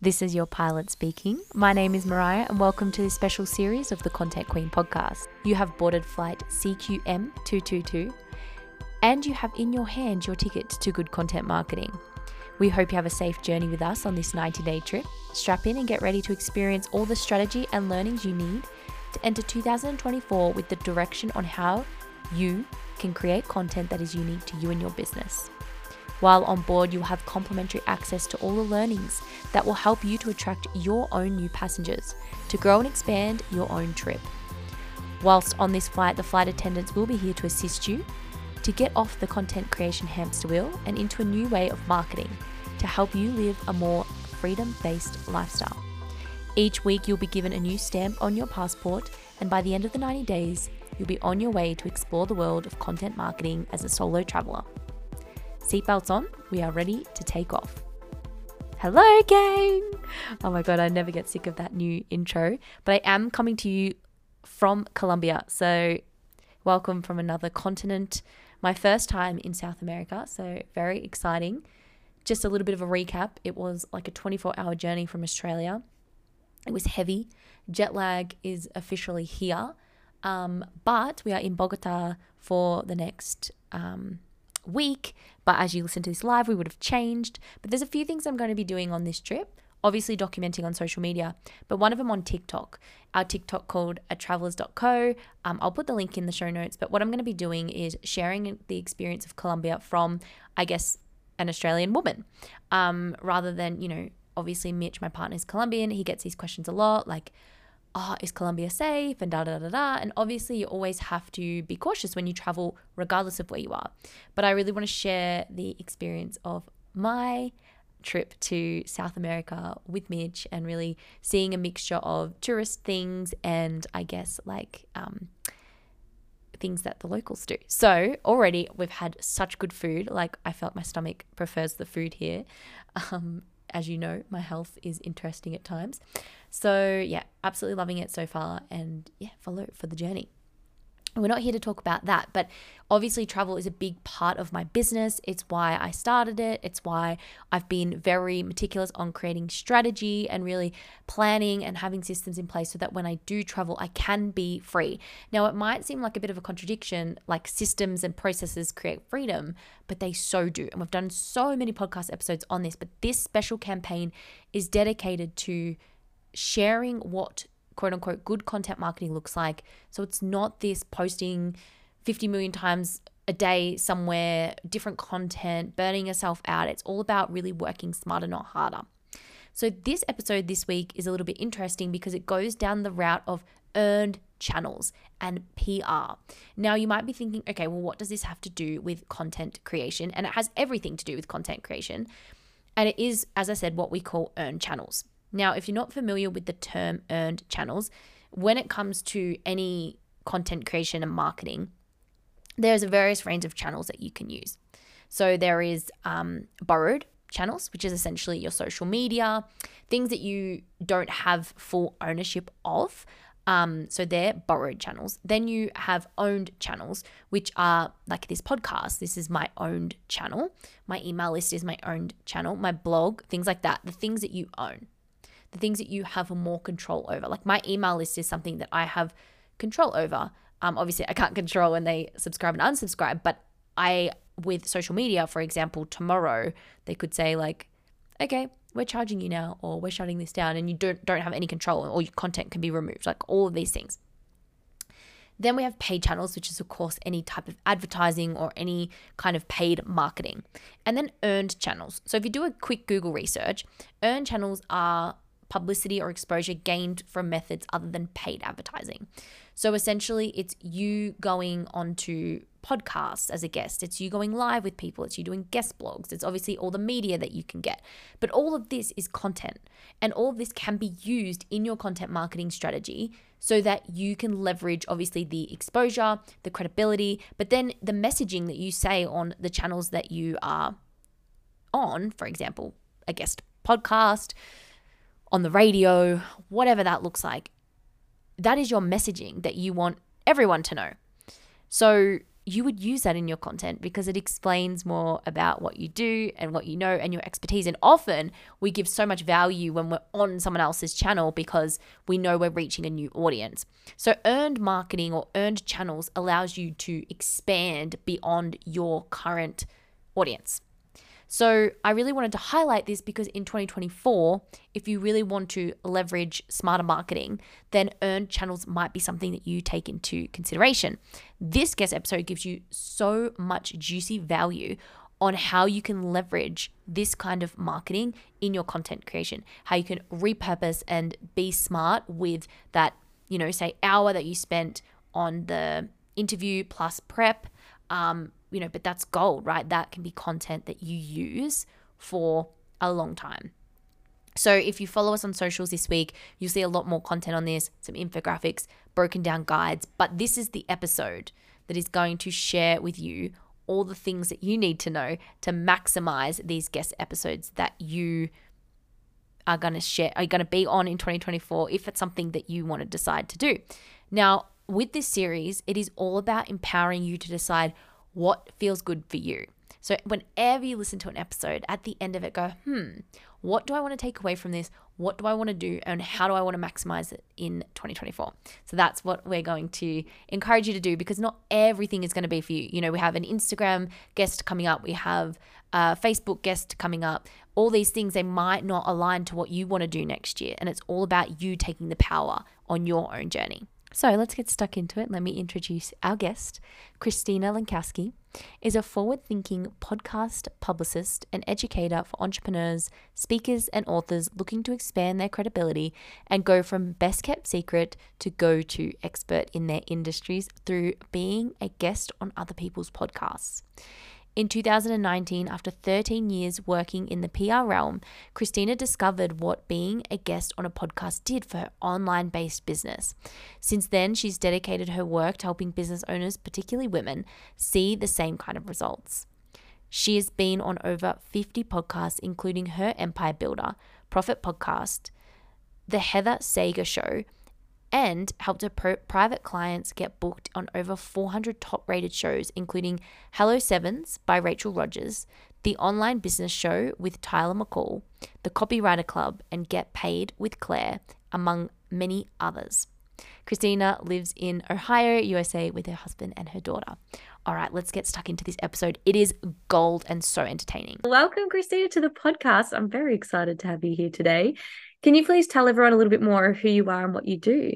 This is your pilot speaking. My name is Mariah, and welcome to this special series of the Content Queen podcast. You have boarded flight CQM222, and you have in your hand your ticket to good content marketing. We hope you have a safe journey with us on this 90 day trip. Strap in and get ready to experience all the strategy and learnings you need to enter 2024 with the direction on how you can create content that is unique to you and your business. While on board, you'll have complimentary access to all the learnings that will help you to attract your own new passengers to grow and expand your own trip. Whilst on this flight, the flight attendants will be here to assist you to get off the content creation hamster wheel and into a new way of marketing to help you live a more freedom based lifestyle. Each week, you'll be given a new stamp on your passport, and by the end of the 90 days, you'll be on your way to explore the world of content marketing as a solo traveler. Seatbelts on, we are ready to take off. Hello, gang! Oh my god, I never get sick of that new intro. But I am coming to you from Colombia. So, welcome from another continent. My first time in South America. So, very exciting. Just a little bit of a recap it was like a 24 hour journey from Australia. It was heavy. Jet lag is officially here. Um, but we are in Bogota for the next um, week. But as you listen to this live, we would have changed. But there's a few things I'm going to be doing on this trip. Obviously, documenting on social media, but one of them on TikTok. Our TikTok called a travelers.co. Um, I'll put the link in the show notes. But what I'm going to be doing is sharing the experience of Colombia from, I guess, an Australian woman, um, rather than, you know, obviously Mitch, my partner, is Colombian. He gets these questions a lot, like, oh, is Colombia safe? And da da da da. And obviously, you always have to be cautious when you travel, regardless of where you are. But I really want to share the experience of my trip to South America with Mitch and really seeing a mixture of tourist things and I guess like um, things that the locals do. So already we've had such good food. Like I felt my stomach prefers the food here. Um, as you know, my health is interesting at times. So, yeah, absolutely loving it so far. And yeah, follow for the journey. We're not here to talk about that, but obviously, travel is a big part of my business. It's why I started it. It's why I've been very meticulous on creating strategy and really planning and having systems in place so that when I do travel, I can be free. Now, it might seem like a bit of a contradiction, like systems and processes create freedom, but they so do. And we've done so many podcast episodes on this, but this special campaign is dedicated to sharing what quote unquote good content marketing looks like. So it's not this posting 50 million times a day somewhere, different content, burning yourself out. It's all about really working smarter, not harder. So this episode this week is a little bit interesting because it goes down the route of earned channels and PR. Now, you might be thinking, okay, well, what does this have to do with content creation? And it has everything to do with content creation. And it is, as I said, what we call earned channels. Now, if you're not familiar with the term earned channels, when it comes to any content creation and marketing, there's a various range of channels that you can use. So there is um, borrowed channels, which is essentially your social media, things that you don't have full ownership of. Um, so they're borrowed channels. Then you have owned channels, which are like this podcast. This is my owned channel. My email list is my owned channel. My blog, things like that. The things that you own the things that you have more control over. Like my email list is something that I have control over. Um, obviously, I can't control when they subscribe and unsubscribe, but I, with social media, for example, tomorrow they could say like, okay, we're charging you now, or we're shutting this down, and you don't don't have any control, or your content can be removed. Like all of these things. Then we have paid channels, which is, of course, any type of advertising or any kind of paid marketing. And then earned channels. So if you do a quick Google research, earned channels are publicity or exposure gained from methods other than paid advertising. So essentially, it's you going onto podcasts as a guest, it's you going live with people, it's you doing guest blogs, it's obviously all the media that you can get. But all of this is content, and all of this can be used in your content marketing strategy so that you can leverage obviously the exposure, the credibility, but then the messaging that you say on the channels that you are on, for example, a guest podcast on the radio, whatever that looks like. That is your messaging that you want everyone to know. So you would use that in your content because it explains more about what you do and what you know and your expertise. And often we give so much value when we're on someone else's channel because we know we're reaching a new audience. So, earned marketing or earned channels allows you to expand beyond your current audience. So I really wanted to highlight this because in 2024, if you really want to leverage smarter marketing, then earned channels might be something that you take into consideration. This guest episode gives you so much juicy value on how you can leverage this kind of marketing in your content creation, how you can repurpose and be smart with that, you know, say hour that you spent on the interview plus prep. Um, you know, but that's gold, right? That can be content that you use for a long time. So if you follow us on socials this week, you'll see a lot more content on this, some infographics, broken down guides. But this is the episode that is going to share with you all the things that you need to know to maximize these guest episodes that you are going to share are going to be on in 2024 if it's something that you want to decide to do. Now, with this series, it is all about empowering you to decide what feels good for you. So, whenever you listen to an episode, at the end of it, go, hmm, what do I want to take away from this? What do I want to do? And how do I want to maximize it in 2024? So, that's what we're going to encourage you to do because not everything is going to be for you. You know, we have an Instagram guest coming up, we have a Facebook guest coming up. All these things, they might not align to what you want to do next year. And it's all about you taking the power on your own journey. So let's get stuck into it. Let me introduce our guest. Christina Lenkowski is a forward thinking podcast publicist and educator for entrepreneurs, speakers, and authors looking to expand their credibility and go from best kept secret to go to expert in their industries through being a guest on other people's podcasts. In 2019, after 13 years working in the PR realm, Christina discovered what being a guest on a podcast did for her online based business. Since then, she's dedicated her work to helping business owners, particularly women, see the same kind of results. She has been on over 50 podcasts, including her Empire Builder, Profit Podcast, The Heather Sager Show, and helped her pro- private clients get booked on over 400 top rated shows, including Hello Sevens by Rachel Rodgers, The Online Business Show with Tyler McCall, The Copywriter Club, and Get Paid with Claire, among many others. Christina lives in Ohio, USA, with her husband and her daughter. All right, let's get stuck into this episode. It is gold and so entertaining. Welcome, Christina, to the podcast. I'm very excited to have you here today. Can you please tell everyone a little bit more of who you are and what you do?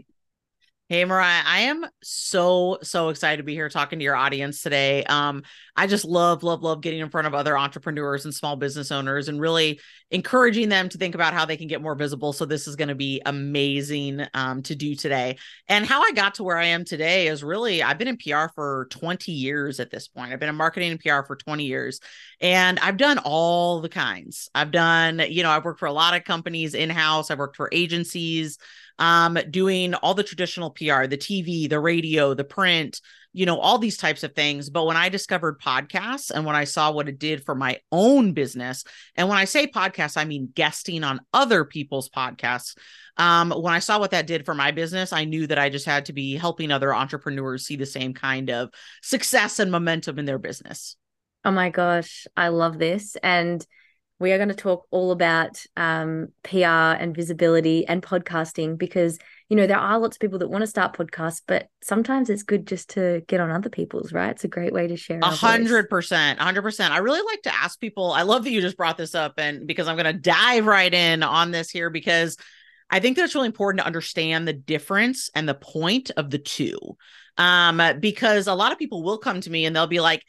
Hey Mariah, I am so so excited to be here talking to your audience today. Um, I just love love love getting in front of other entrepreneurs and small business owners and really encouraging them to think about how they can get more visible. So this is going to be amazing um, to do today. And how I got to where I am today is really I've been in PR for 20 years at this point. I've been in marketing and PR for 20 years, and I've done all the kinds. I've done you know I've worked for a lot of companies in house. I've worked for agencies um, doing all the traditional PR, the TV, the radio, the print, you know, all these types of things. But when I discovered podcasts and when I saw what it did for my own business, and when I say podcasts, I mean guesting on other people's podcasts. Um, when I saw what that did for my business, I knew that I just had to be helping other entrepreneurs see the same kind of success and momentum in their business. Oh my gosh, I love this. And we are going to talk all about um, PR and visibility and podcasting because, you know, there are lots of people that want to start podcasts, but sometimes it's good just to get on other people's, right? It's a great way to share. A hundred percent, a hundred percent. I really like to ask people, I love that you just brought this up and because I'm going to dive right in on this here because I think that it's really important to understand the difference and the point of the two. Um, because a lot of people will come to me and they'll be like,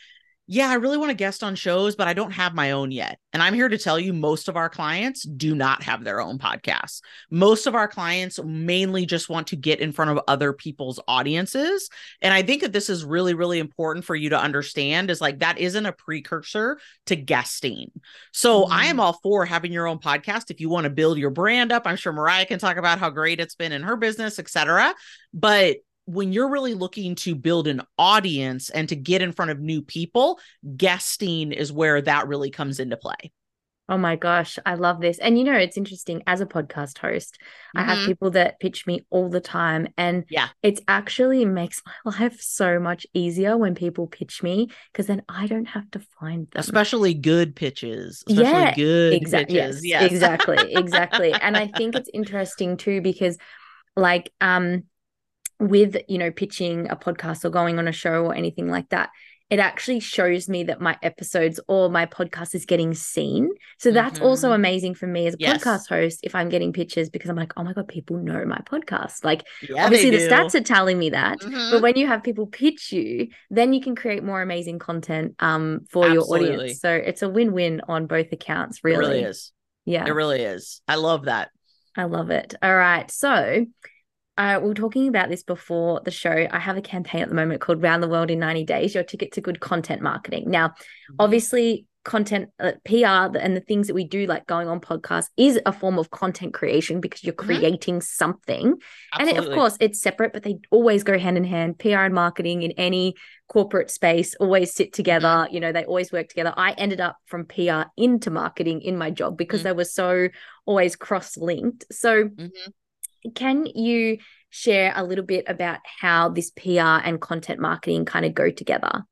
yeah, I really want to guest on shows, but I don't have my own yet. And I'm here to tell you most of our clients do not have their own podcasts. Most of our clients mainly just want to get in front of other people's audiences. And I think that this is really, really important for you to understand is like that isn't a precursor to guesting. So mm-hmm. I am all for having your own podcast if you want to build your brand up. I'm sure Mariah can talk about how great it's been in her business, etc. But when you're really looking to build an audience and to get in front of new people, guesting is where that really comes into play. Oh my gosh, I love this. And you know, it's interesting as a podcast host, mm-hmm. I have mm-hmm. people that pitch me all the time. And yeah, it actually makes my life so much easier when people pitch me because then I don't have to find them. Especially good pitches. Especially yeah, good exactly. Yes, yes. exactly. Exactly. and I think it's interesting too because like um with you know pitching a podcast or going on a show or anything like that it actually shows me that my episodes or my podcast is getting seen. So that's mm-hmm. also amazing for me as a yes. podcast host if I'm getting pictures because I'm like, oh my God, people know my podcast. Like, yeah, obviously, the stats are telling me that. Mm-hmm. But when you have people pitch you, then you can create more amazing content um, for Absolutely. your audience. So it's a win win on both accounts, really. It really is. Yeah. It really is. I love that. I love it. All right. So, uh, we were talking about this before the show. I have a campaign at the moment called Round the World in 90 Days, your ticket to good content marketing. Now, mm-hmm. obviously, content uh, PR and the things that we do, like going on podcasts, is a form of content creation because you're mm-hmm. creating something. Absolutely. And it, of course, it's separate, but they always go hand in hand. PR and marketing in any corporate space always sit together. Mm-hmm. You know, they always work together. I ended up from PR into marketing in my job because mm-hmm. they were so always cross linked. So, mm-hmm can you share a little bit about how this PR and content marketing kind of go together?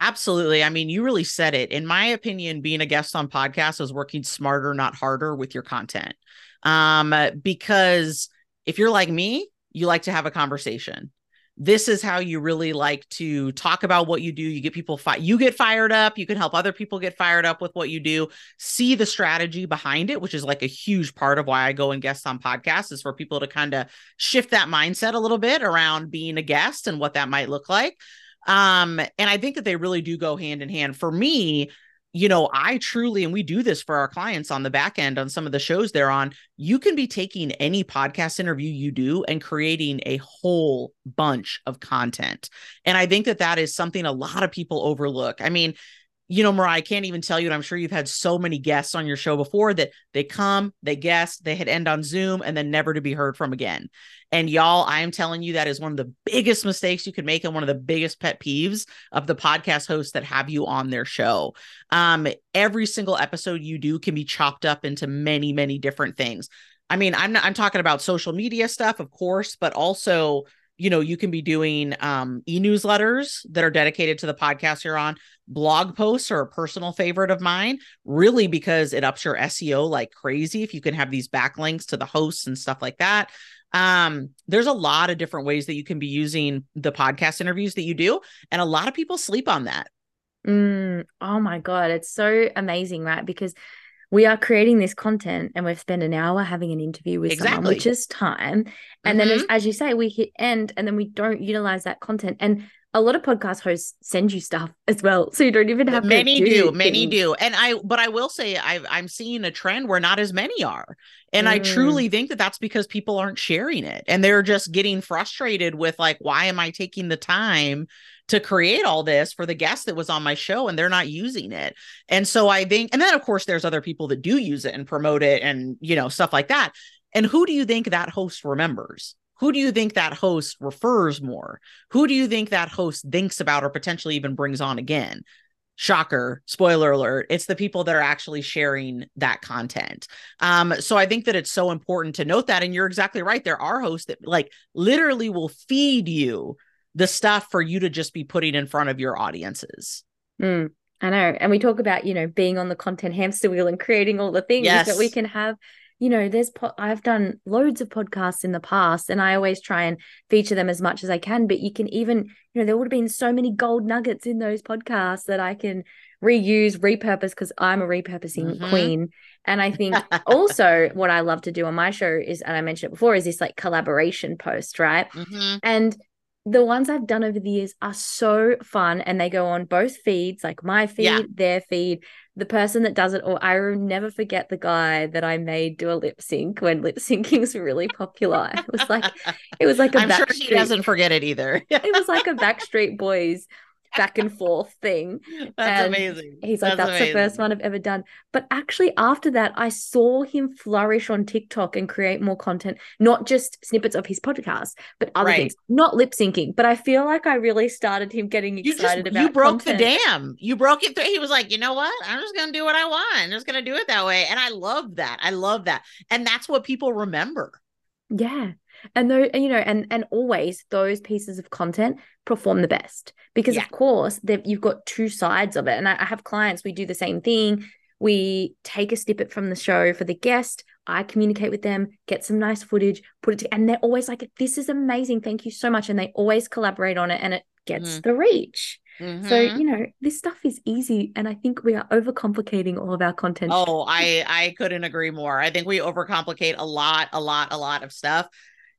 Absolutely. I mean, you really said it. In my opinion, being a guest on podcasts is working smarter, not harder with your content. Um, because if you're like me, you like to have a conversation this is how you really like to talk about what you do. You get people fi- you get fired up. You can help other people get fired up with what you do. See the strategy behind it which is like a huge part of why i go and guest on podcasts is for people to kind of shift that mindset a little bit around being a guest and what that might look like. Um and i think that they really do go hand in hand. For me you know, I truly, and we do this for our clients on the back end on some of the shows they're on. You can be taking any podcast interview you do and creating a whole bunch of content. And I think that that is something a lot of people overlook. I mean, you know, Mariah, I can't even tell you, and I'm sure you've had so many guests on your show before that they come, they guest, they hit end on Zoom, and then never to be heard from again. And y'all, I am telling you, that is one of the biggest mistakes you could make and one of the biggest pet peeves of the podcast hosts that have you on their show. Um, every single episode you do can be chopped up into many, many different things. I mean, I'm not, I'm talking about social media stuff, of course, but also you know you can be doing um, e-newsletters that are dedicated to the podcast you're on blog posts are a personal favorite of mine really because it ups your seo like crazy if you can have these backlinks to the hosts and stuff like that. Um, there's a lot of different ways that you can be using the podcast interviews that you do and a lot of people sleep on that. Mm, oh my god it's so amazing right? Because we are creating this content and we've spent an hour having an interview with exactly. someone, which is time. And mm-hmm. then, as, as you say, we hit end and then we don't utilize that content. And a lot of podcast hosts send you stuff as well, so you don't even have many do, do many do. And I, but I will say, I, I'm seeing a trend where not as many are, and mm. I truly think that that's because people aren't sharing it, and they're just getting frustrated with like, why am I taking the time to create all this for the guest that was on my show and they're not using it. And so I think, and then of course, there's other people that do use it and promote it and, you know, stuff like that. And who do you think that host remembers? Who do you think that host refers more? Who do you think that host thinks about or potentially even brings on again? shocker spoiler alert it's the people that are actually sharing that content um so i think that it's so important to note that and you're exactly right there are hosts that like literally will feed you the stuff for you to just be putting in front of your audiences. Mm, I know. And we talk about, you know, being on the content hamster wheel and creating all the things yes. that we can have. You know, there's, po- I've done loads of podcasts in the past and I always try and feature them as much as I can. But you can even, you know, there would have been so many gold nuggets in those podcasts that I can reuse, repurpose because I'm a repurposing mm-hmm. queen. And I think also what I love to do on my show is, and I mentioned it before, is this like collaboration post, right? Mm-hmm. And the ones I've done over the years are so fun and they go on both feeds, like my feed, yeah. their feed. The person that does it, or I will never forget the guy that I made do a lip sync when lip syncing was really popular. It was like it was like a I'm sure he doesn't forget it either. it was like a Backstreet Boys back and forth thing. That's and amazing. He's like, that's, that's the first one I've ever done. But actually, after that, I saw him flourish on TikTok and create more content, not just snippets of his podcast, but other right. things, not lip syncing. But I feel like I really started him getting excited you just, about You broke content. the dam. You broke it through. He was like, you know what? I'm just going to do what I want. I'm just going to do it that way. And I love that. I love that. And that's what people remember. Yeah and though you know and and always those pieces of content perform the best because yeah. of course you've got two sides of it and I, I have clients we do the same thing we take a snippet from the show for the guest i communicate with them get some nice footage put it to, and they're always like this is amazing thank you so much and they always collaborate on it and it gets mm-hmm. the reach Mm-hmm. So, you know, this stuff is easy and I think we are overcomplicating all of our content. Oh, I I couldn't agree more. I think we overcomplicate a lot, a lot, a lot of stuff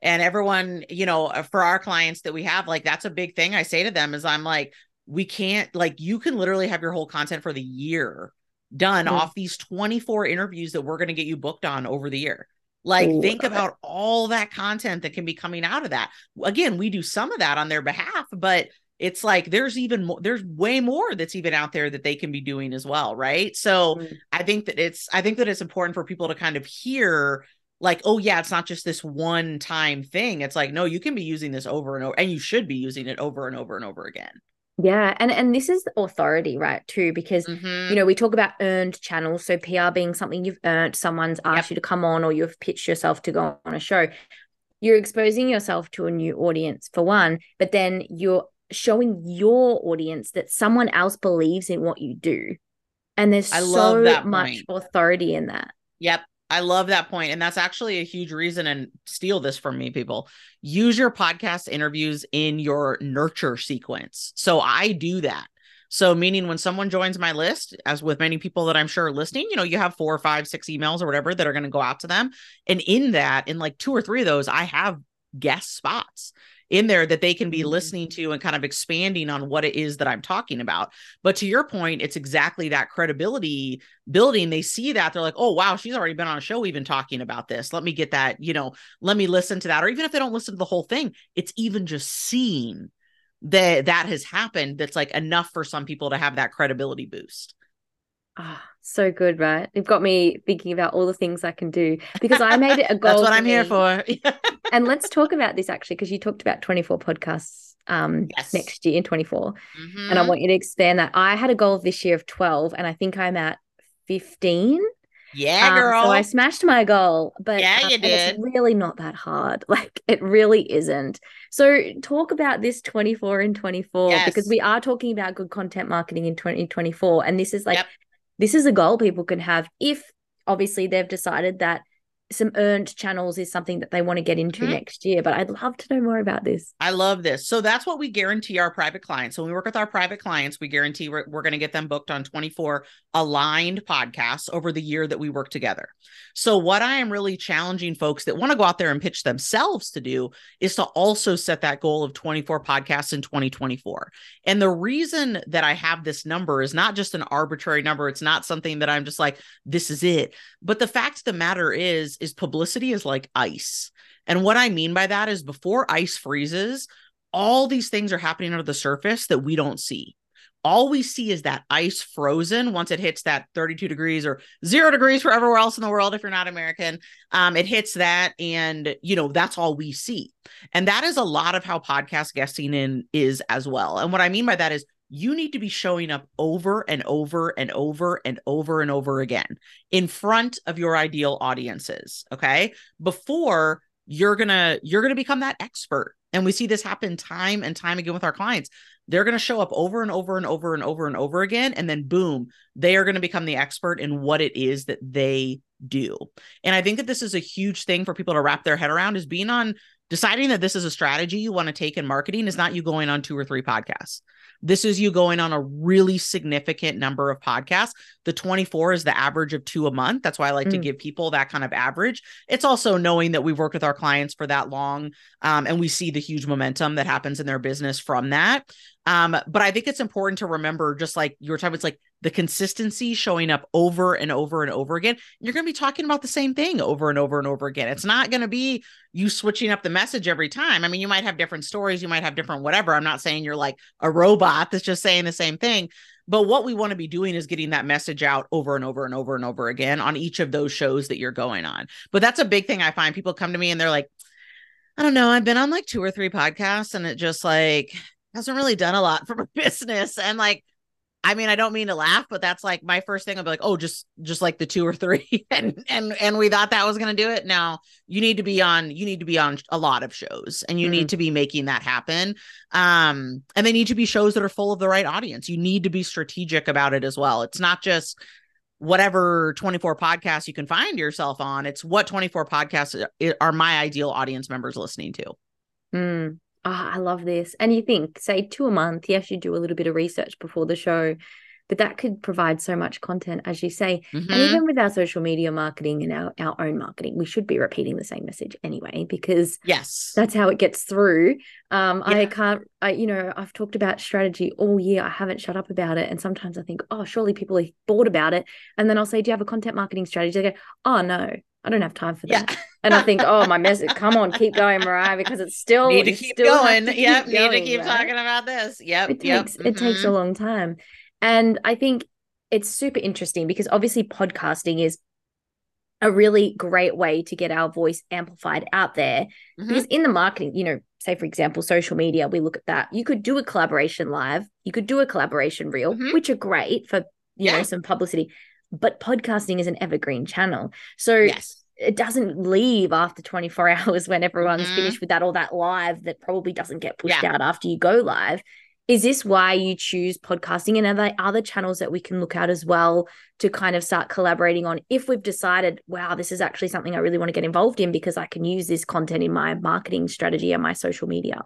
and everyone you know uh, for our clients that we have like that's a big thing i say to them is i'm like we can't like you can literally have your whole content for the year done mm-hmm. off these 24 interviews that we're going to get you booked on over the year like Ooh, think about all that content that can be coming out of that again we do some of that on their behalf but it's like there's even more there's way more that's even out there that they can be doing as well right so mm-hmm. i think that it's i think that it's important for people to kind of hear like oh yeah it's not just this one time thing. It's like no you can be using this over and over and you should be using it over and over and over again. Yeah and and this is authority right too because mm-hmm. you know we talk about earned channels so pr being something you've earned someone's asked yep. you to come on or you've pitched yourself to go on a show you're exposing yourself to a new audience for one but then you're showing your audience that someone else believes in what you do and there's I so much authority in that. Yep I love that point. And that's actually a huge reason. And steal this from me, people. Use your podcast interviews in your nurture sequence. So I do that. So, meaning when someone joins my list, as with many people that I'm sure are listening, you know, you have four or five, six emails or whatever that are going to go out to them. And in that, in like two or three of those, I have guest spots in there that they can be mm-hmm. listening to and kind of expanding on what it is that I'm talking about. But to your point, it's exactly that credibility building. They see that they're like, oh, wow, she's already been on a show even talking about this. Let me get that, you know, let me listen to that. Or even if they don't listen to the whole thing, it's even just seeing that that has happened that's like enough for some people to have that credibility boost. Ah, oh, so good, right? You've got me thinking about all the things I can do because I made it a goal. That's what I'm me. here for. and let's talk about this actually, because you talked about 24 podcasts um yes. next year in 24. Mm-hmm. And I want you to expand that. I had a goal this year of 12, and I think I'm at 15. Yeah, um, girl. So I smashed my goal, but yeah, you um, did. It's really not that hard. Like it really isn't. So talk about this 24 and 24 yes. because we are talking about good content marketing in 2024, and this is like yep this is a goal people can have if obviously they've decided that some earned channels is something that they want to get into mm-hmm. next year. But I'd love to know more about this. I love this. So that's what we guarantee our private clients. So when we work with our private clients, we guarantee we're, we're going to get them booked on 24 aligned podcasts over the year that we work together. So what I am really challenging folks that want to go out there and pitch themselves to do is to also set that goal of 24 podcasts in 2024. And the reason that I have this number is not just an arbitrary number. It's not something that I'm just like, this is it. But the fact of the matter is, is publicity is like ice. And what I mean by that is before ice freezes, all these things are happening under the surface that we don't see. All we see is that ice frozen once it hits that 32 degrees or zero degrees for everywhere else in the world if you're not American. Um, it hits that, and you know, that's all we see. And that is a lot of how podcast guesting in is as well. And what I mean by that is you need to be showing up over and over and over and over and over again in front of your ideal audiences okay? Before you're to you're to become that expert. And we see this happen time and time again with our clients. They're to show up over and over and over and over and over again and then boom they are to become the expert in what it is that they do. And i think that this is a huge thing for people to wrap their head around is being on deciding that this is a strategy you want to take in marketing is not you going on two or three podcasts this is you going on a really significant number of podcasts. The 24 is the average of two a month. That's why I like mm. to give people that kind of average. It's also knowing that we've worked with our clients for that long um, and we see the huge momentum that happens in their business from that. Um, but I think it's important to remember, just like your time, it's like the consistency showing up over and over and over again. You're going to be talking about the same thing over and over and over again. It's not going to be you switching up the message every time. I mean, you might have different stories, you might have different whatever. I'm not saying you're like a robot that's just saying the same thing. But what we want to be doing is getting that message out over and over and over and over again on each of those shows that you're going on. But that's a big thing I find people come to me and they're like, I don't know, I've been on like two or three podcasts and it just like hasn't really done a lot for my business. And like, I mean, I don't mean to laugh, but that's like my first thing. I'll be like, oh, just just like the two or three, and and and we thought that was gonna do it. Now you need to be on, you need to be on a lot of shows, and you mm-hmm. need to be making that happen. Um, and they need to be shows that are full of the right audience. You need to be strategic about it as well. It's not just whatever 24 podcasts you can find yourself on. It's what 24 podcasts are my ideal audience members listening to. Mm, oh, I love this. And you think, say, two a month, yes, you do a little bit of research before the show, but that could provide so much content, as you say. Mm-hmm. And even with our social media marketing and our, our own marketing, we should be repeating the same message anyway, because yes, that's how it gets through. Um, yeah. I can't, I, you know, I've talked about strategy all year. I haven't shut up about it. And sometimes I think, oh, surely people are bored about it. And then I'll say, do you have a content marketing strategy? They go, oh, no, I don't have time for that. Yeah. and I think, oh, my message, come on, keep going, Mariah, because it's still need to keep going. To keep yep, going, need to keep right? talking about this. Yep, it yep. takes mm-hmm. it takes a mm-hmm. long time, and I think it's super interesting because obviously podcasting is a really great way to get our voice amplified out there. Mm-hmm. Because in the marketing, you know, say for example, social media, we look at that. You could do a collaboration live, you could do a collaboration reel, mm-hmm. which are great for you yeah. know some publicity but podcasting is an evergreen channel. So yes. it doesn't leave after 24 hours when everyone's mm-hmm. finished with that or that live that probably doesn't get pushed yeah. out after you go live. Is this why you choose podcasting? And are there other channels that we can look at as well to kind of start collaborating on if we've decided, wow, this is actually something I really want to get involved in because I can use this content in my marketing strategy and my social media?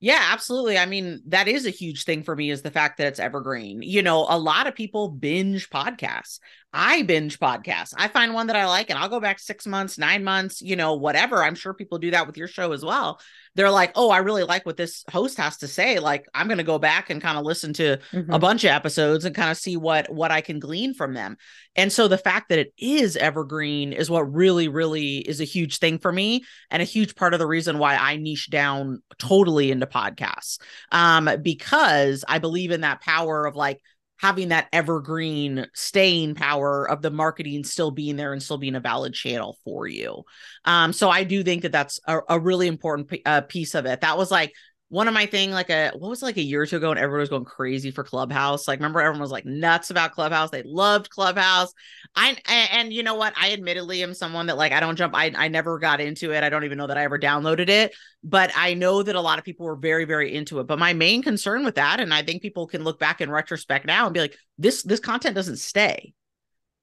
Yeah, absolutely. I mean, that is a huge thing for me is the fact that it's evergreen. You know, a lot of people binge podcasts. I binge podcasts. I find one that I like and I'll go back six months, nine months, you know, whatever. I'm sure people do that with your show as well they're like, oh, I really like what this host has to say. Like, I'm going to go back and kind of listen to mm-hmm. a bunch of episodes and kind of see what what I can glean from them. And so the fact that it is evergreen is what really, really is a huge thing for me, and a huge part of the reason why I niche down totally into podcasts, um, because I believe in that power of like having that evergreen staying power of the marketing still being there and still being a valid channel for you. Um, so I do think that that's a, a really important p- uh, piece of it. That was like one of my thing like a what was it, like a year or two ago and everyone was going crazy for clubhouse like remember everyone was like nuts about clubhouse they loved clubhouse. I and, and you know what i admittedly am someone that like i don't jump I, I never got into it i don't even know that i ever downloaded it but i know that a lot of people were very very into it but my main concern with that and i think people can look back in retrospect now and be like this this content doesn't stay.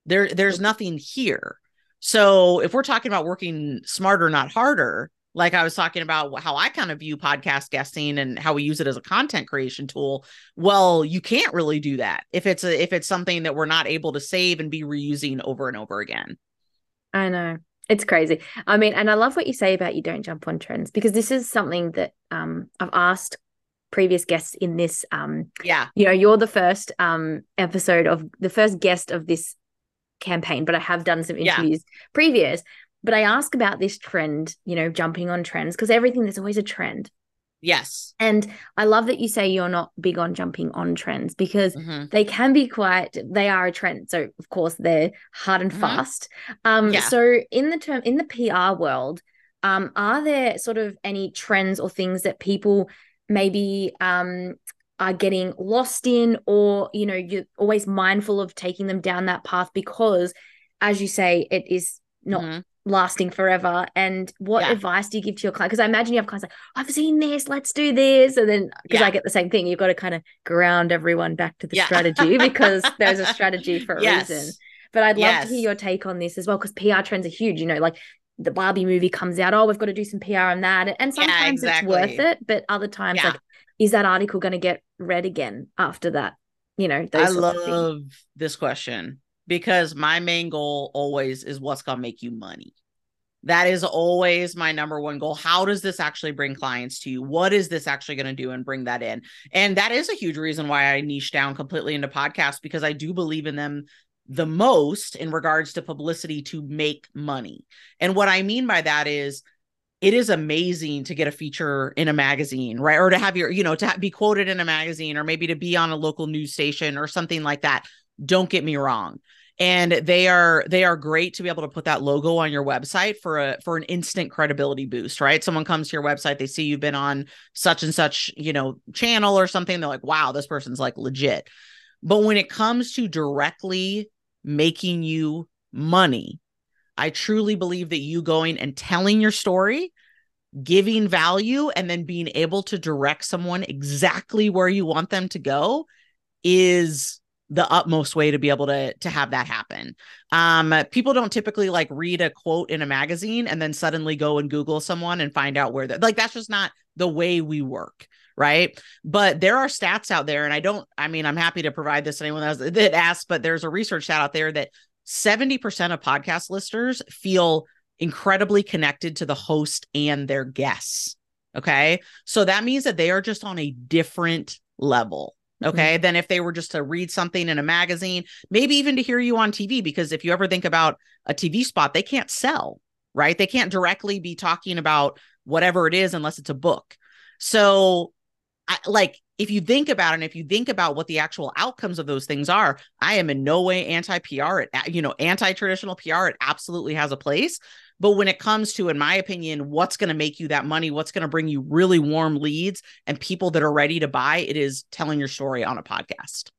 There there's nothing here. So if we're talking about working smarter not harder like I was talking about how I kind of view podcast guesting and how we use it as a content creation tool. Well, you can't really do that if it's a if it's something that we're not able to save and be reusing over and over again. I know. It's crazy. I mean, and I love what you say about you don't jump on trends because this is something that um, I've asked previous guests in this um yeah you know you're the first um episode of the first guest of this campaign but i have done some interviews yeah. previous but I ask about this trend, you know, jumping on trends, because everything there's always a trend. Yes. And I love that you say you're not big on jumping on trends because mm-hmm. they can be quite they are a trend. So of course they're hard and mm-hmm. fast. Um yeah. so in the term in the PR world, um, are there sort of any trends or things that people maybe um are getting lost in or you know you're always mindful of taking them down that path because as you say it is not mm-hmm lasting forever. And what yeah. advice do you give to your client? Because I imagine you have clients like, I've seen this, let's do this. And then because yeah. I get the same thing, you've got to kind of ground everyone back to the yeah. strategy because there's a strategy for a yes. reason. But I'd love yes. to hear your take on this as well, because PR trends are huge. You know, like the Barbie movie comes out, oh, we've got to do some PR on that. And sometimes exactly. it's worth it, but other times, like, is that article going to get read again after that? You know, I love this question because my main goal always is what's going to make you money That is always my number one goal. How does this actually bring clients to you? What is this actually going to do and bring that in? And that is a huge reason why I niche down completely into podcasts because I do believe in them the most in regards to publicity to make money. And what I mean by that is it is amazing to get a feature in a magazine, right? Or to have your, you know, to be quoted in a magazine or maybe to be on a local news station or something like that. Don't get me wrong. And they are they are great to be able to put that logo on your website for a for an instant credibility boost right? Someone comes to your website they see you've been on such and such you know channel or something they're like wow this person's like legit. But when it comes to directly making you money i truly believe that you going and telling your story giving value and then being able to direct someone exactly where you want them to go is the utmost way to be able to to have that happen. Um, people don't typically like read a quote in a magazine and then suddenly go and Google someone and find out where they're like that's just not the way we work, right? But there are stats out there, and I don't. I mean, I'm happy to provide this to anyone that, that asks, but there's a research stat out there that 70% of podcast listeners feel incredibly connected to the host and their guests. Okay, so that means that they are just on a different level. Okay mm-hmm. than if they were just to read something in a magazine maybe even to hear you on tv because if you ever think about a tv spot they can't sell right? They can't directly be talking about whatever it is unless it's a book. So I, like if you think about it and if you think about what the actual outcomes of those things are i am in no way anti pr you know anti traditional pr it absolutely has a place but when it comes to, in my opinion, what's going to make you that money, what's going to bring you really warm leads and people that are ready to buy, it is telling your story on a podcast.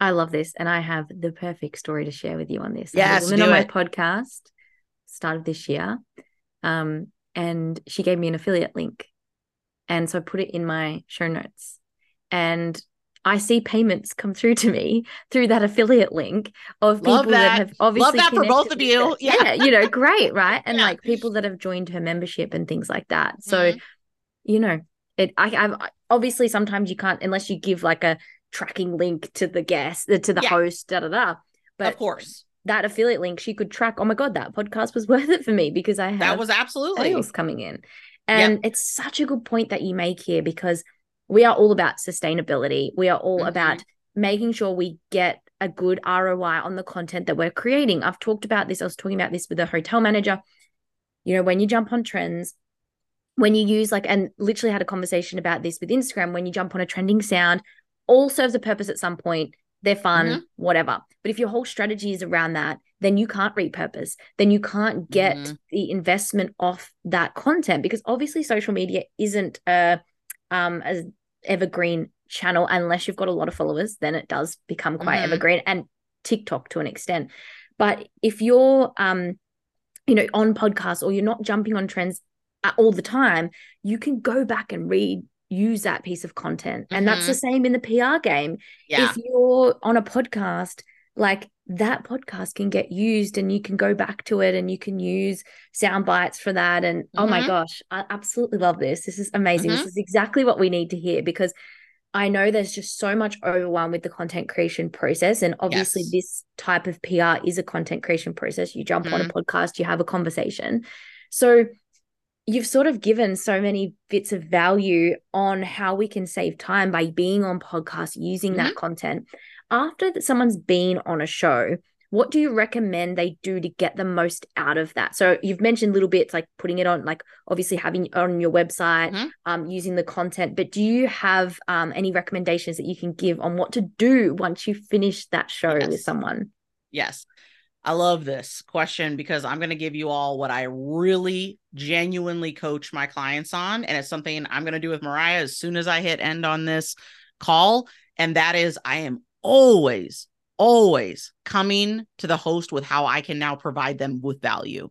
I love this. And I have the perfect story to share with you on this. Yes. I on my podcast start of this year. Um, and she gave me an affiliate link. And so I put it in my show notes. And I see payments come through to me through that affiliate link of people that. that. have obviously love that for both of you. Yeah. yeah. you know, great, right? And yeah. like people that have joined her membership and things like that. So, mm-hmm. you know, it. I, I've obviously sometimes you can't unless you give like a tracking link to the guest to the yeah. host, da da da. But of course, that affiliate link she could track. Oh my god, that podcast was worth it for me because I have that was absolutely sales coming in. And it's such a good point that you make here because we are all about sustainability. We are all mm-hmm. about making sure we get a good ROI on the content that we're creating. I've talked about this. I was talking about this with a hotel manager. You know, when you jump on trends, when you use like, and literally had a conversation about this with Instagram, when you jump on a trending sound, all serves a purpose at some point. They're fun, mm-hmm. whatever. But if your whole strategy is around that, then you can't repurpose. Then you can't get mm-hmm. the investment off that content because obviously social media isn't a um as evergreen channel unless you've got a lot of followers then it does become quite mm-hmm. evergreen and tiktok to an extent but if you're um you know on podcasts or you're not jumping on trends all the time you can go back and read use that piece of content and mm-hmm. that's the same in the pr game yeah. if you're on a podcast like that podcast can get used and you can go back to it and you can use sound bites for that and mm-hmm. oh my mm-hmm. gosh i absolutely love this this is amazing mm-hmm. this is exactly what we need to hear because i know there's just so much overwhelm with the content creation process and obviously yes. this type of pr is a content creation process you jump mm-hmm. on a mm-hmm. podcast you have a conversation so you've sort of given so many bits of value on how we can save time by being on podcasts using that mm-hmm. content after that someone's been on a show what do you recommend they do to get the most out of that so you've mentioned little bits like putting it on like obviously having on your website mm-hmm. um, using the content but do you have um, any recommendations that you can give on what to do once you finish that show yes. with someone yes I love this question because I'm going to give you all what I really genuinely coach my clients on. And it's something I'm going to do with Mariah as soon as I hit end on this call. And that is, I am always, always coming to the host with how I can now provide them with value.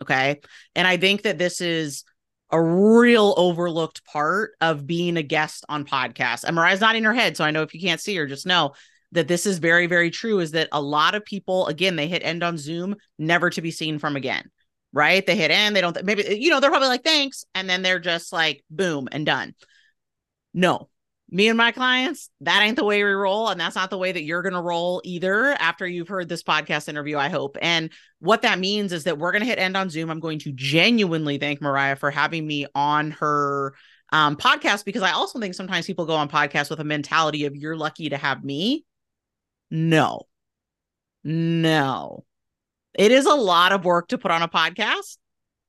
Okay. And I think that this is a real overlooked part of being a guest on podcasts. And Mariah's nodding her head. So I know if you can't see her, just know that this is very, very true is that a lot of people, again, they hit end on Zoom, never to be seen from again. Right. They hit end, they don't, maybe, you know, they're probably like, thanks. And then they're just like, boom, and done. No, me and my clients, that ain't the way we roll. And that's not the way that you're going to roll either after you've heard this podcast interview, I hope. And what that means is that we're going to hit end on Zoom. I'm going to genuinely thank Mariah for having me on her um, podcast because I also think sometimes people go on podcasts with a mentality of you're lucky to have me. No, no. It is a lot of work to put on a podcast,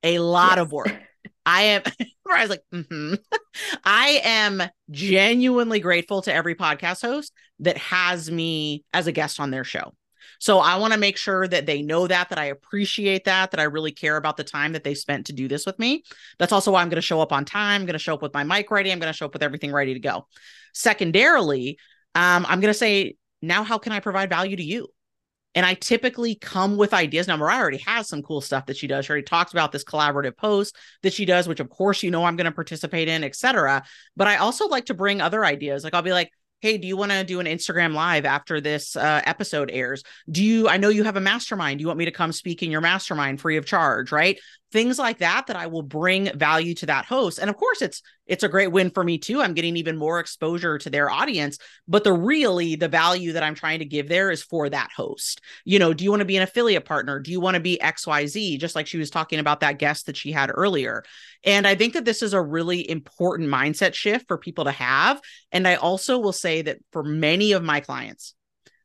a lot yes. of work. I am, I was like, mm-hmm. I am genuinely grateful to every podcast host that has me as a guest on their show. So I want to make sure that they know that, that I appreciate that, that I really care about the time that they spent to do this with me. That's also why I'm going to show up on time. I'm going to show up with my mic ready. I'm going to show up with everything ready to go. Secondarily, um, I'm going to say, now how can I provide value to you? And I typically come with ideas. Now, Mariah already has some cool stuff that she does. She already talks about this collaborative post that she does, which of course you know I'm going to participate in, etc. But I also like to bring other ideas. Like I'll be like, hey do you want to do an instagram live after this uh, episode airs do you i know you have a mastermind do you want me to come speak in your mastermind free of charge right things like that that i will bring value to that host. And of course it's it's a great win for me too. I'm getting even more exposure to their audience but the really the value that i'm trying to give there is for that host. You know do you want to be an affiliate partner? Do you want to be xyz just like she was talking about that guest that she had earlier. And i think that this is a really important mindset shift for people to have. And i also will say that for many of my clients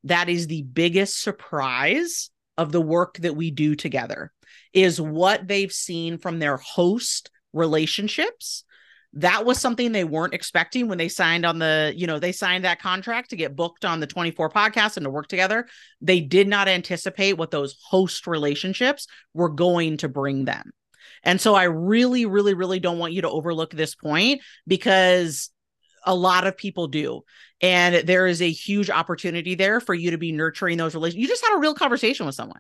that is the biggest surprise of the work that we do together is what they've seen from their host relationships. That was something they weren't expecting when they signed on the you know they signed that contract to get booked on the 24 podcast and to work together. They did not anticipate what those host relationships were going to bring them. And so i really really really don't want you to overlook this point because a lot of people do. And there is a huge opportunity there for you to be nurturing those relationships you just had a real conversation with someone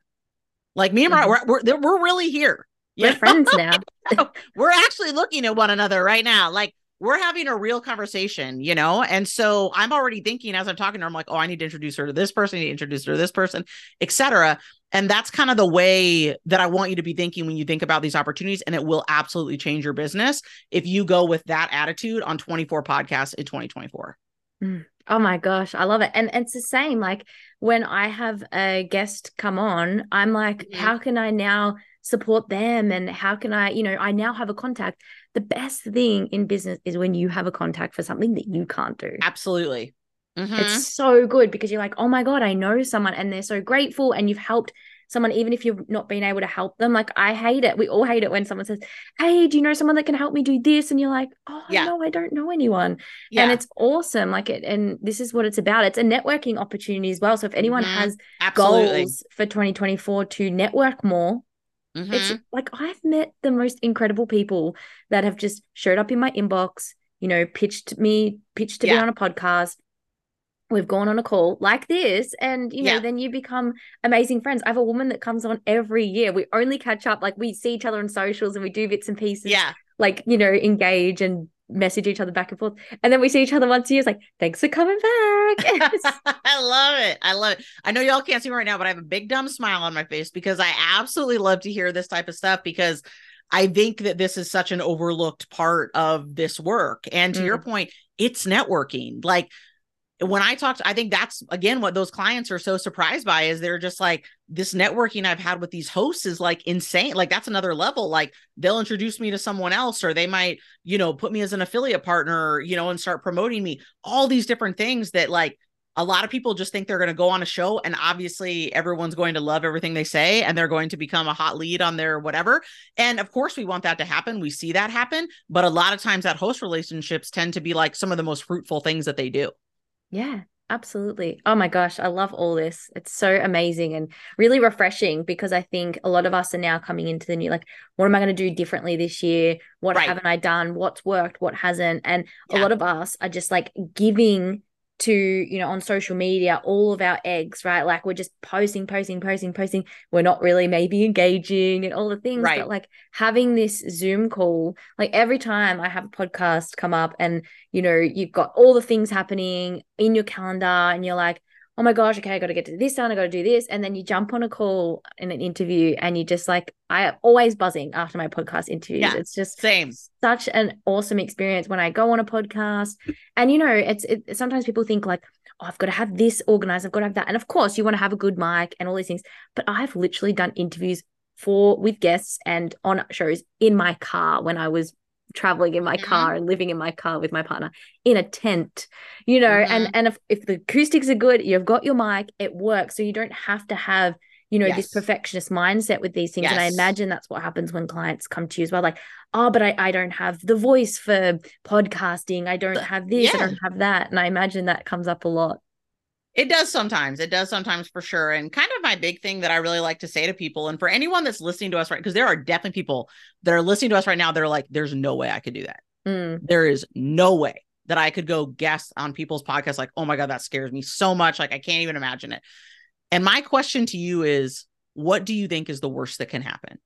like me and Mariah, mm-hmm. we're, we're, we're really here. We're yeah. friends now. we're actually looking at one another right now. Like we're having a real conversation, you know? And so I'm already thinking as I'm talking to her, I'm like, oh, I need to introduce her to this person, I need to introduce her to this person, etc. And that's kind of the way that I want you to be thinking when you think about these opportunities. And it will absolutely change your business if you go with that attitude on 24 podcasts in 2024. Mm. Oh my gosh, I love it. And it's the same. Like when I have a guest come on, I'm like, mm-hmm. how can I now support them? And how can I, you know, I now have a contact. The best thing in business is when you have a contact for something that you can't do. Absolutely. Mm-hmm. It's so good because you're like, oh my God, I know someone and they're so grateful and you've helped someone, even if you've not been able to help them. Like I hate it. We all hate it when someone says, Hey, do you know someone that can help me do this? And you're like, Oh yeah. no, I don't know anyone. Yeah. And it's awesome. Like it, and this is what it's about. It's a networking opportunity as well. So if anyone mm-hmm. has Absolutely. goals for 2024 to network more, mm-hmm. it's like I've met the most incredible people that have just showed up in my inbox, you know, pitched me, pitched to yeah. be on a podcast, we've gone on a call like this and you know yeah. then you become amazing friends. I have a woman that comes on every year. We only catch up like we see each other on socials and we do bits and pieces yeah. like you know engage and message each other back and forth. And then we see each other once a year. It's like thanks for coming back. I love it. I love it. I know y'all can't see me right now but i have a big dumb smile on my face because i absolutely love to hear this type of stuff because I think that this is such an overlooked part of this work. And to mm. your point, it's networking. Like when I talked, I think that's again what those clients are so surprised by is they're just like, this networking I've had with these hosts is like insane. Like that's another level. Like they'll introduce me to someone else, or they might, you know, put me as an affiliate partner, you know, and start promoting me. All these different things that like a lot of people just think they're going to go on a show and obviously everyone's going to love everything they say and they're going to become a hot lead on their whatever. And of course, we want that to happen. We see that happen. But a lot of times that host relationships tend to be like some of the most fruitful things that they do. Yeah, absolutely. Oh my gosh, I love all this. It's so amazing and really refreshing because I think a lot of us are now coming into the new like, what am I going to do differently this year? What right. haven't I done? What's worked? What hasn't? And yeah. a lot of us are just like giving to you know on social media all of our eggs right like we're just posting posting posting posting we're not really maybe engaging and all the things right. but like having this zoom call like every time i have a podcast come up and you know you've got all the things happening in your calendar and you're like oh my gosh, okay, I got to get to this done, I got to do this. And then you jump on a call in an interview and you just like, I am always buzzing after my podcast interviews. Yeah, it's just Same. such an awesome experience when I go on a podcast. And you know, it's it, sometimes people think like, oh, I've got to have this organized, I've got to have that. And of course, you want to have a good mic and all these things. But I've literally done interviews for with guests and on shows in my car when I was traveling in my Mhm. car and living in my car with my partner in a tent you know Mhm. and and if, if the acoustics are good you've got your mic it works. So you don't have to have you know Yes. this perfectionist mindset with these things. And i imagine that's what happens when clients come to you as well like oh but i, I don't have the voice for podcasting. I don't have this. I don't have that. And i imagine that comes up a lot It does sometimes. It does sometimes for sure. And kind of my big thing that I really like to say to people, and for anyone that's listening to us right, because there are definitely people that are listening to us right now they're like, there's no way I could do that. Mm, There is no way that I could go guest on people's podcasts. Like, oh my God, that scares me so much. Like, I can't even imagine it. And my question to you is, what do you think is the worst that can happen?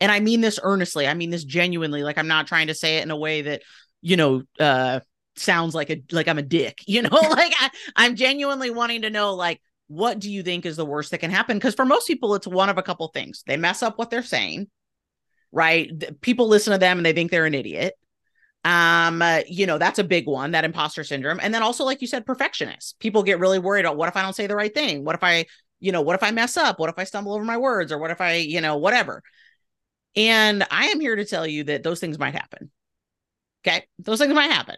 And I mean this earnestly. I mean this genuinely. Like, I'm not trying to say it in a way that, you know, uh, sounds like a like I'm a dick, you know, like I, I'm genuinely wanting to know like what do you think is the worst that can happen? Because for most people, it's one of a couple things. They mess up what they're saying, right? People listen to them and they think they're an idiot. Um, uh, you know, that's a big one, that imposter syndrome. And then also, like you said, perfectionists. People get really worried about what if I don't say the right thing? What if I, you know, what if I mess up? What if I stumble over my words? Or what if I, you know, whatever. And I am here to tell you that those things might happen. Okay. Those things might happen.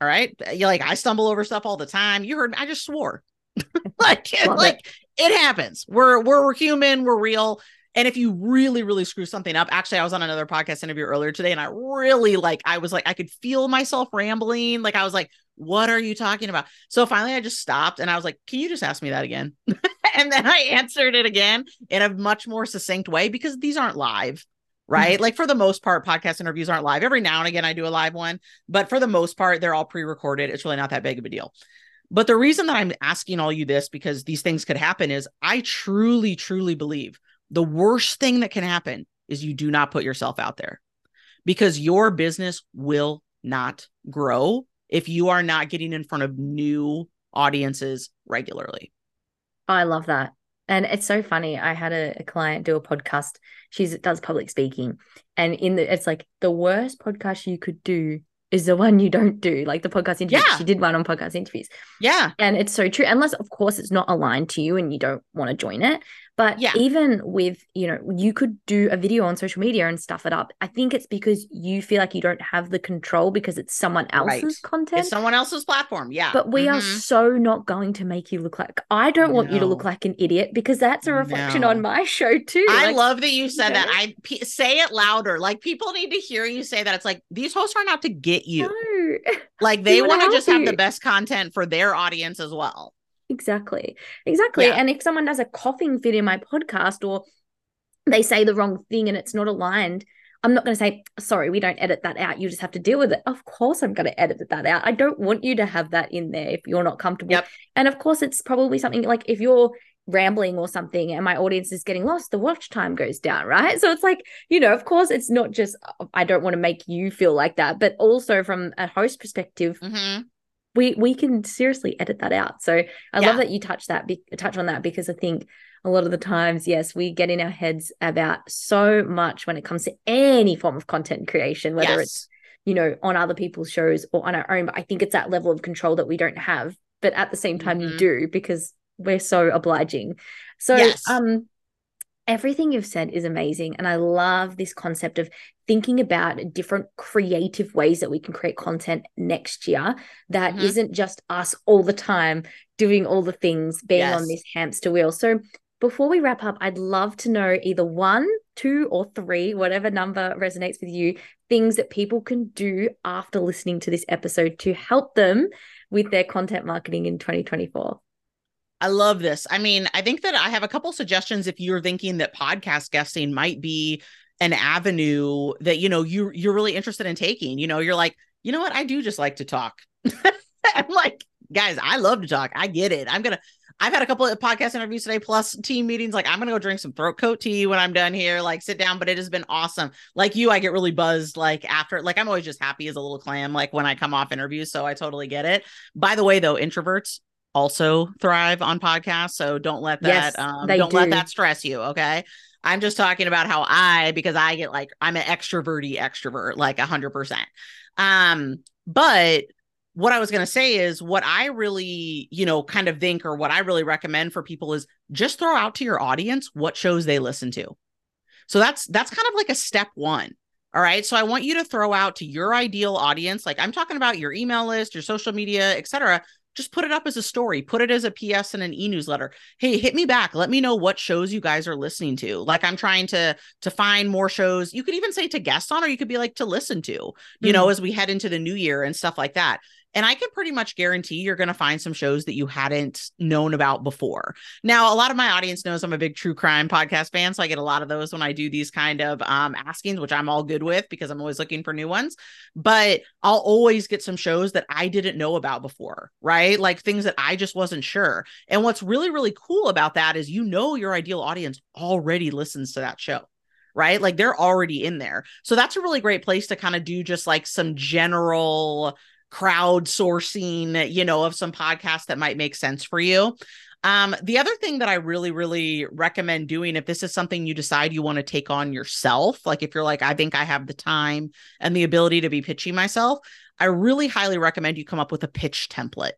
All right. You're like I stumble over stuff all the time. You heard me, I just swore. like it. like it. happens. We're we're we're human, we're real. And if you really, really screw something up, actually, I was on another podcast interview earlier today, and I really like, I was like, I could feel myself rambling. Like, I was like, what are you talking about? So finally, I just stopped and I was like, can you just ask me that again? and then I answered it again in a much more succinct way because these aren't live, right? Mm-hmm. Like, for the most part, podcast interviews aren't live. Every now and again, I do a live one, but for the most part, they're all pre recorded. It's really not that big of a deal. But the reason that I'm asking all you this because these things could happen is I truly, truly believe the worst thing that can happen is you do not put yourself out there because your business will not grow if you are not getting in front of new audiences regularly. I love that. And it's so funny. I had a, a client do a podcast. She does public speaking. And in the it's like the worst podcast you could do is the one you don't do. Like the podcast interviews. Yeah. She did one on podcast interviews. Yeah. And it's so true. Unless, of course, it's not aligned to you and you don't want to join it. But Yeah. even with, you know, you could do a video on social media and stuff it up. I think it's because you feel like you don't have the control because it's someone else's Right. content. It's someone else's platform. Yeah. But we are Mhm. so not going to make you look like I don't want you to look like an idiot because that's a reflection No. on my show too. I Like, love that you said that. know? I p- say it louder. Like people need to hear you say that. It's like these hosts are not to get you. no. Like they want to just have the best content for their audience as well. Exactly. Exactly. Yeah. And if someone does a coughing fit in my podcast or they say the wrong thing and it's not aligned, I'm not going to say, sorry, we don't edit that out. You just have to deal with it. Of course, I'm going to edit that out. I don't want you to have that in there if you're not comfortable. Yep. And of course, it's probably something like if you're rambling or something and my audience is getting lost, the watch time goes down, right? So it's like, you know, of course, it's not just, uh, I don't want to make you feel like that, but also from a host perspective, hmm we we can seriously edit that out. So I Yeah. love that you touch that be, touch on that because I think a lot of the times, yes, we get in our heads about so much when it comes to any form of content creation, whether Yes. it's you know on other people's shows or on our own. But I think it's that level of control that we don't have, but at the same time, you Mhm. do because we're so obliging. So Yes. um. Everything you've said is amazing. And I love this concept of thinking about different creative ways that we can create content next year that Mhm. not just us all the time doing all the things, being on this hamster wheel. So before we wrap up, I'd love to know either one, two, or three, whatever number resonates with you, things that people can do after listening to this episode to help them with their content marketing in 2024. I love this. I mean, I think that I have a couple suggestions if you're thinking that podcast guesting might be an avenue that you know you you're really interested in taking. You know, you're like, you know what? I do just like to talk. I'm like, guys, I love to talk. I get it. I'm gonna. I've had a couple of podcast interviews today, plus team meetings. Like, I'm gonna go drink some throat coat tea when I'm done here. Like, sit down. But it has been awesome. Like you, I get really buzzed. Like after, like I'm always just happy as a little clam. Like when I come off interviews, so I totally get it. By the way, though, introverts also thrive on podcasts. So don't let that Yes, um don't let that stress you. Okay. I'm just talking about how I, because I get like I'm an extroverty extrovert, like a hundred percent. Um, but what I was gonna say is what I really, you know, kind of think or what I really recommend for people is just throw out to your audience what shows they listen to. So that's that's kind of like a step one. All right. So I want you to throw out to your ideal audience, like I'm talking about your email list, your social media, etc. Just put it up as a story, put it as a PS and an e-newsletter. Hey, hit me back. Let me know what shows you guys are listening to. Like I'm trying to to find more shows. You could even say to guest on, or you could be like to listen to, you know, hmm. as we head into the new year and stuff like that. And I can pretty much guarantee you're going to find some shows that you hadn't known about before. Now, a lot of my audience knows I'm a big true crime podcast fan, so I get a lot of those when I do these kind of um, askings, which I'm all good with because I'm always looking for new ones. But I'll always get some shows that I didn't know about before, right? Like things that I just wasn't sure. And what's really, really cool about that is you know your ideal audience already listens to that show right? Like they're already in there. So that's a really great place to kind of do just like some general crowdsourcing, you know, of some podcasts that might make sense for you. Um, the other thing that I really, really recommend doing if this is something you decide you want to take on yourself, like if you're like, I think I have the time and the ability to be pitching myself, I really highly recommend you come up with a pitch template.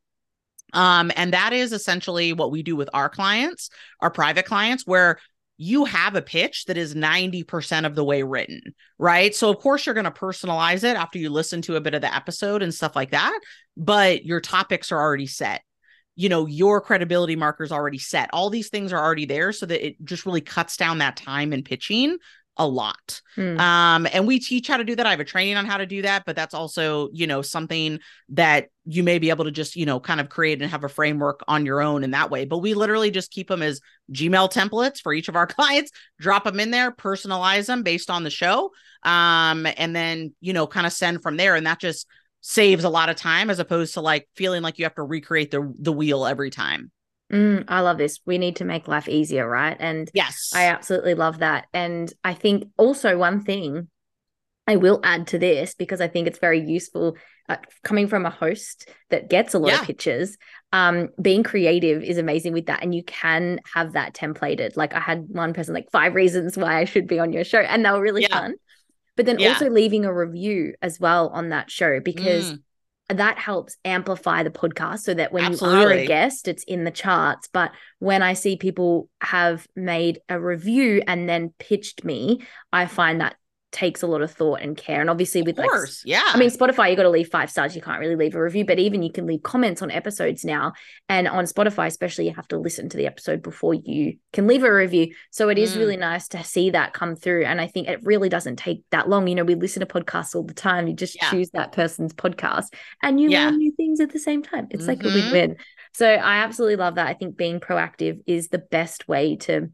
Um, and that is essentially what we do with our clients, our private clients, where you have a pitch that is 90% of the way written, right? So, of course, you're going to personalize it after you listen to a bit of the episode and stuff like that, but your topics are already set. You know, your credibility markers already set. All these things are already there so that it just really cuts down that time in pitching a lot. Mm. Um, and we teach how to do that. I have a training on how to do that, but that's also, you know, something that you may be able to just, you know, kind of create and have a framework on your own in that way. But we literally just keep them as Gmail templates for each of our clients, drop them in there, personalize them based on the show. Um, and then, you know, kind of send from there. And that just saves a lot of time as opposed to like feeling like you have to recreate the the wheel every time. Mm, I love this. We need to make life easier, right? And Yes. I absolutely love that. And I think also one thing I will add to this because I think it's very useful uh, coming from a host that gets a lot Yeah. of pitches. Um, being creative is amazing with that, and you can have that templated. Like I had one person like five reasons why I should be on your show, and they were really Yeah. fun. But then Yeah. also leaving a review as well on that show because Mm, that helps amplify the podcast so that when you are a guest, it's in the charts. But when I see people have made a review and then pitched me, I find that takes a lot of thought and care. And obviously, with of like, course. yeah. I mean, Spotify, you got to leave five stars. You can't really leave a review, but even you can leave comments on episodes now. And on Spotify, especially, you have to listen to the episode before you can leave a review. So it is Mm. really nice to see that come through. And I think it really doesn't take that long. You know, we listen to podcasts all the time. You just Yeah. choose that person's podcast and you Yeah. learn new things at the same time. It's like a Mhm. win win. So I absolutely love that. I think being proactive is the best way to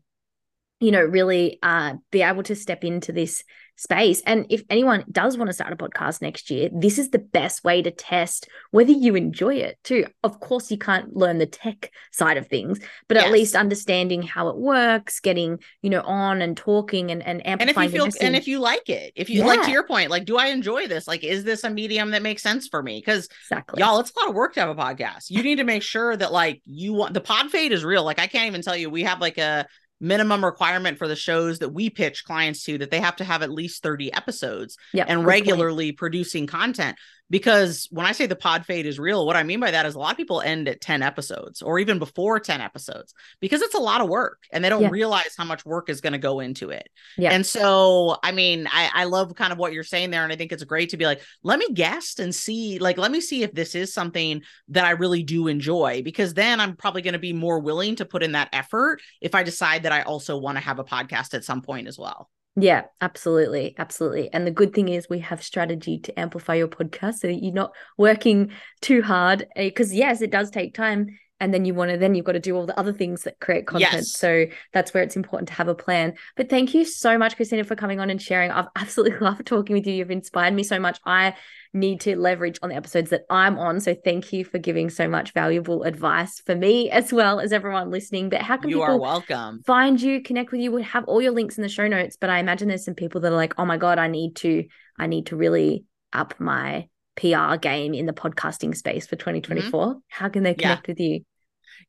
you know really uh be able to step into this space. And if anyone does want to start a podcast next year this is the best way to test whether you enjoy it too. Of course you can't learn the tech side of things but at least understanding how it works getting you know on and talking and, and amplifying. and if you feel and if you like it if you like to your point like do i enjoy this? Like is this a medium that makes sense for me? Because exactly. y'all it's a lot of work to have a podcast. You need to make sure that like you want the pod fade is real. Like i can't even tell you we have like a minimum requirement for the shows that we pitch clients to that they have to have at least 30 episodes yeah and regularly producing content because when I say the pod fade is real, what I mean by that is a lot of people end at 10 episodes or even before 10 episodes because it's a lot of work and they don't Yeah. realize how much work is going to go into it. Yeah. And so, I mean, I, I love kind of what you're saying there. And I think it's great to be like, let me guest and see, like, let me see if this is something that I really do enjoy because then I'm probably going to be more willing to put in that effort if I decide that I also want to have a podcast at some point as well. Yeah, absolutely. Absolutely. And the good thing is we have strategy to amplify your podcast so that you're not working too hard. Eh, because, yes, it does take time. And then you want to, then you've got to do all the other things that create content. Yes. So that's where it's important to have a plan. But thank you so much, Christina, for coming on and sharing. I've absolutely loved talking with you. You've inspired me so much. I need to leverage on the episodes that I'm on. So thank you for giving so much valuable advice for me as well as everyone listening. But how can You people are welcome. find you, connect with you. We have all your links in the show notes. But I imagine there's some people that are like, oh my God, I need to, I need to really up my PR game in the podcasting space for 2024. How can they Mm-hmm. Yeah. connect with you?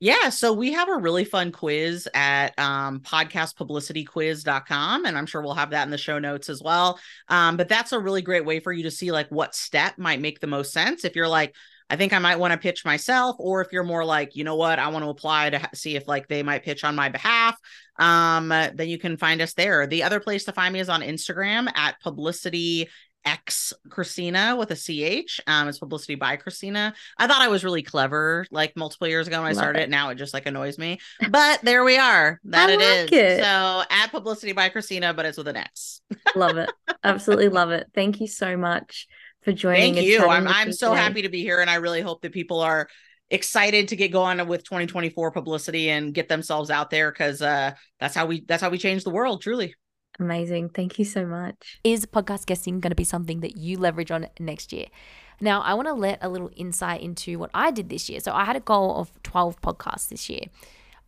Yeah, so we have a really fun quiz at um, podcastpublicityquiz.com, and I'm sure we'll have that in the show notes as well. Um, but that's a really great way for you to see like what step might make the most sense. If you're like, I think I might want to pitch myself, or if you're more like, you know what, I want to apply to see if like they might pitch on my behalf, um, then you can find us there. The other place to find me is on Instagram at publicity X Christina with a CH. Um, it's publicity by Christina. I thought I was really clever like multiple years ago when I Love started it. Now it just like annoys me. But there we are. That I it like is. it. So at publicity by Christina, but it's with an X. love it. Absolutely love it. Thank you so much for joining. Thank you. I'm I'm so today. happy to be here and I really hope that people are excited to get going with 2024 publicity and get themselves out there because uh that's how we that's how we change the world truly Amazing. Thank you so much. Is podcast guesting going to be something that you leverage on next year? Now, I want to let a little insight into what I did this year. So, I had a goal of 12 podcasts this year.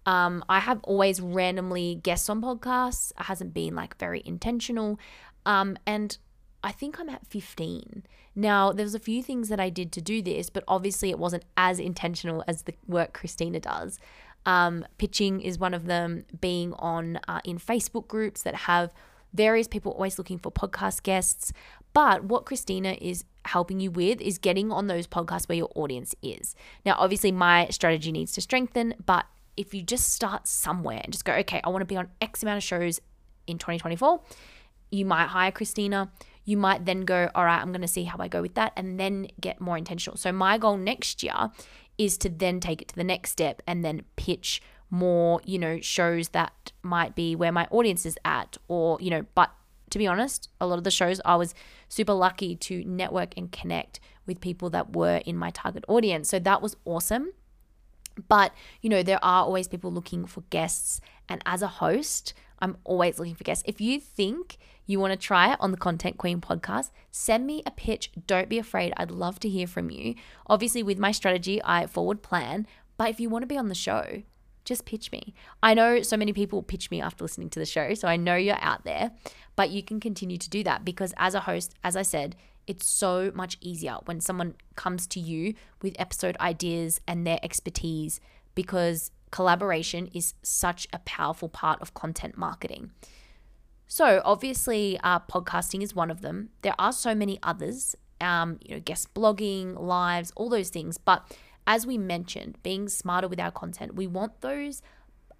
Um, I have always randomly guests on podcasts. It hasn't been like very intentional. Um, and I think I'm at 15. Now, there's a few things that I did to do this, but obviously it wasn't as intentional as the work Christina does. Um, pitching is one of them, being on uh, in Facebook groups that have various people always looking for podcast guests. But what Christina is helping you with is getting on those podcasts where your audience is. Now, obviously, my strategy needs to strengthen, but if you just start somewhere and just go, okay, I want to be on X amount of shows in 2024, you might hire Christina. You might then go, all right, I'm going to see how I go with that and then get more intentional. So, my goal next year is to then take it to the next step and then pitch more, you know, shows that might be where my audience is at or, you know, but to be honest, a lot of the shows I was super lucky to network and connect with people that were in my target audience. So that was awesome. But, you know, there are always people looking for guests. And as a host, I'm always looking for guests. If you think you want to try it on the Content Queen podcast, send me a pitch. Don't be afraid. I'd love to hear from you. Obviously, with my strategy, I forward plan. But if you want to be on the show, just pitch me. I know so many people pitch me after listening to the show, so I know you're out there, but you can continue to do that because as a host, as I said, it's so much easier when someone comes to you with episode ideas and their expertise because collaboration is such a powerful part of content marketing. So, obviously, uh, podcasting is one of them. There are so many others, um, you know, guest blogging, lives, all those things. But as we mentioned, being smarter with our content, we want those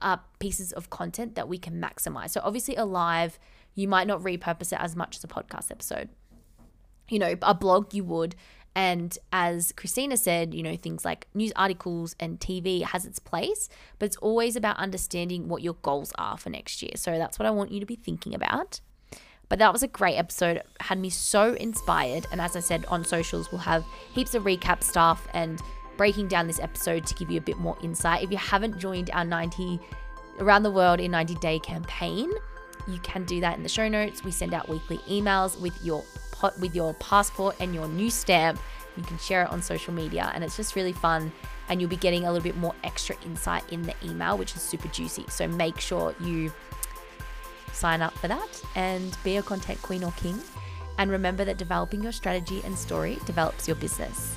uh, pieces of content that we can maximize. So, obviously, a live, you might not repurpose it as much as a podcast episode. You know, a blog you would. And as Christina said, you know, things like news articles and TV has its place, but it's always about understanding what your goals are for next year. So that's what I want you to be thinking about. But that was a great episode. Had me so inspired. And as I said on socials, we'll have heaps of recap stuff and breaking down this episode to give you a bit more insight. If you haven't joined our 90 around the world in 90 day campaign, you can do that in the show notes. We send out weekly emails with your pot with your passport and your new stamp. You can share it on social media and it's just really fun and you'll be getting a little bit more extra insight in the email which is super juicy. So make sure you sign up for that and be a content queen or king. And remember that developing your strategy and story develops your business.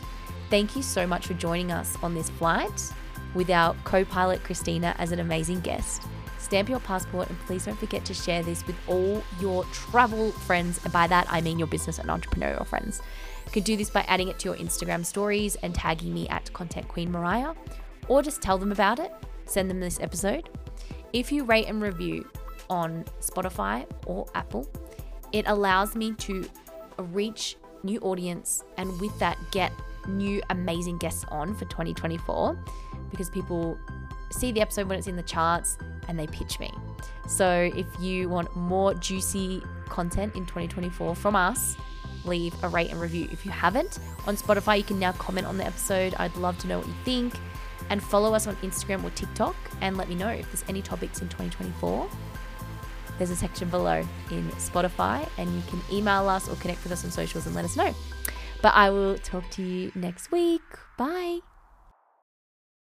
Thank you so much for joining us on this flight with our co pilot Christina as an amazing guest. Stamp your passport and please don't forget to share this with all your travel friends. And by that, I mean your business and entrepreneurial friends. You can do this by adding it to your Instagram stories and tagging me at Content Queen Mariah, or just tell them about it, send them this episode. If you rate and review on Spotify or Apple, it allows me to reach new audience and with that get new amazing guests on for 2024 because people see the episode when it's in the charts and they pitch me. So if you want more juicy content in 2024 from us, leave a rate and review. If you haven't, on Spotify, you can now comment on the episode. I'd love to know what you think. And follow us on Instagram or TikTok and let me know if there's any topics in 2024. There's a section below in Spotify, and you can email us or connect with us on socials and let us know. But I will talk to you next week. Bye.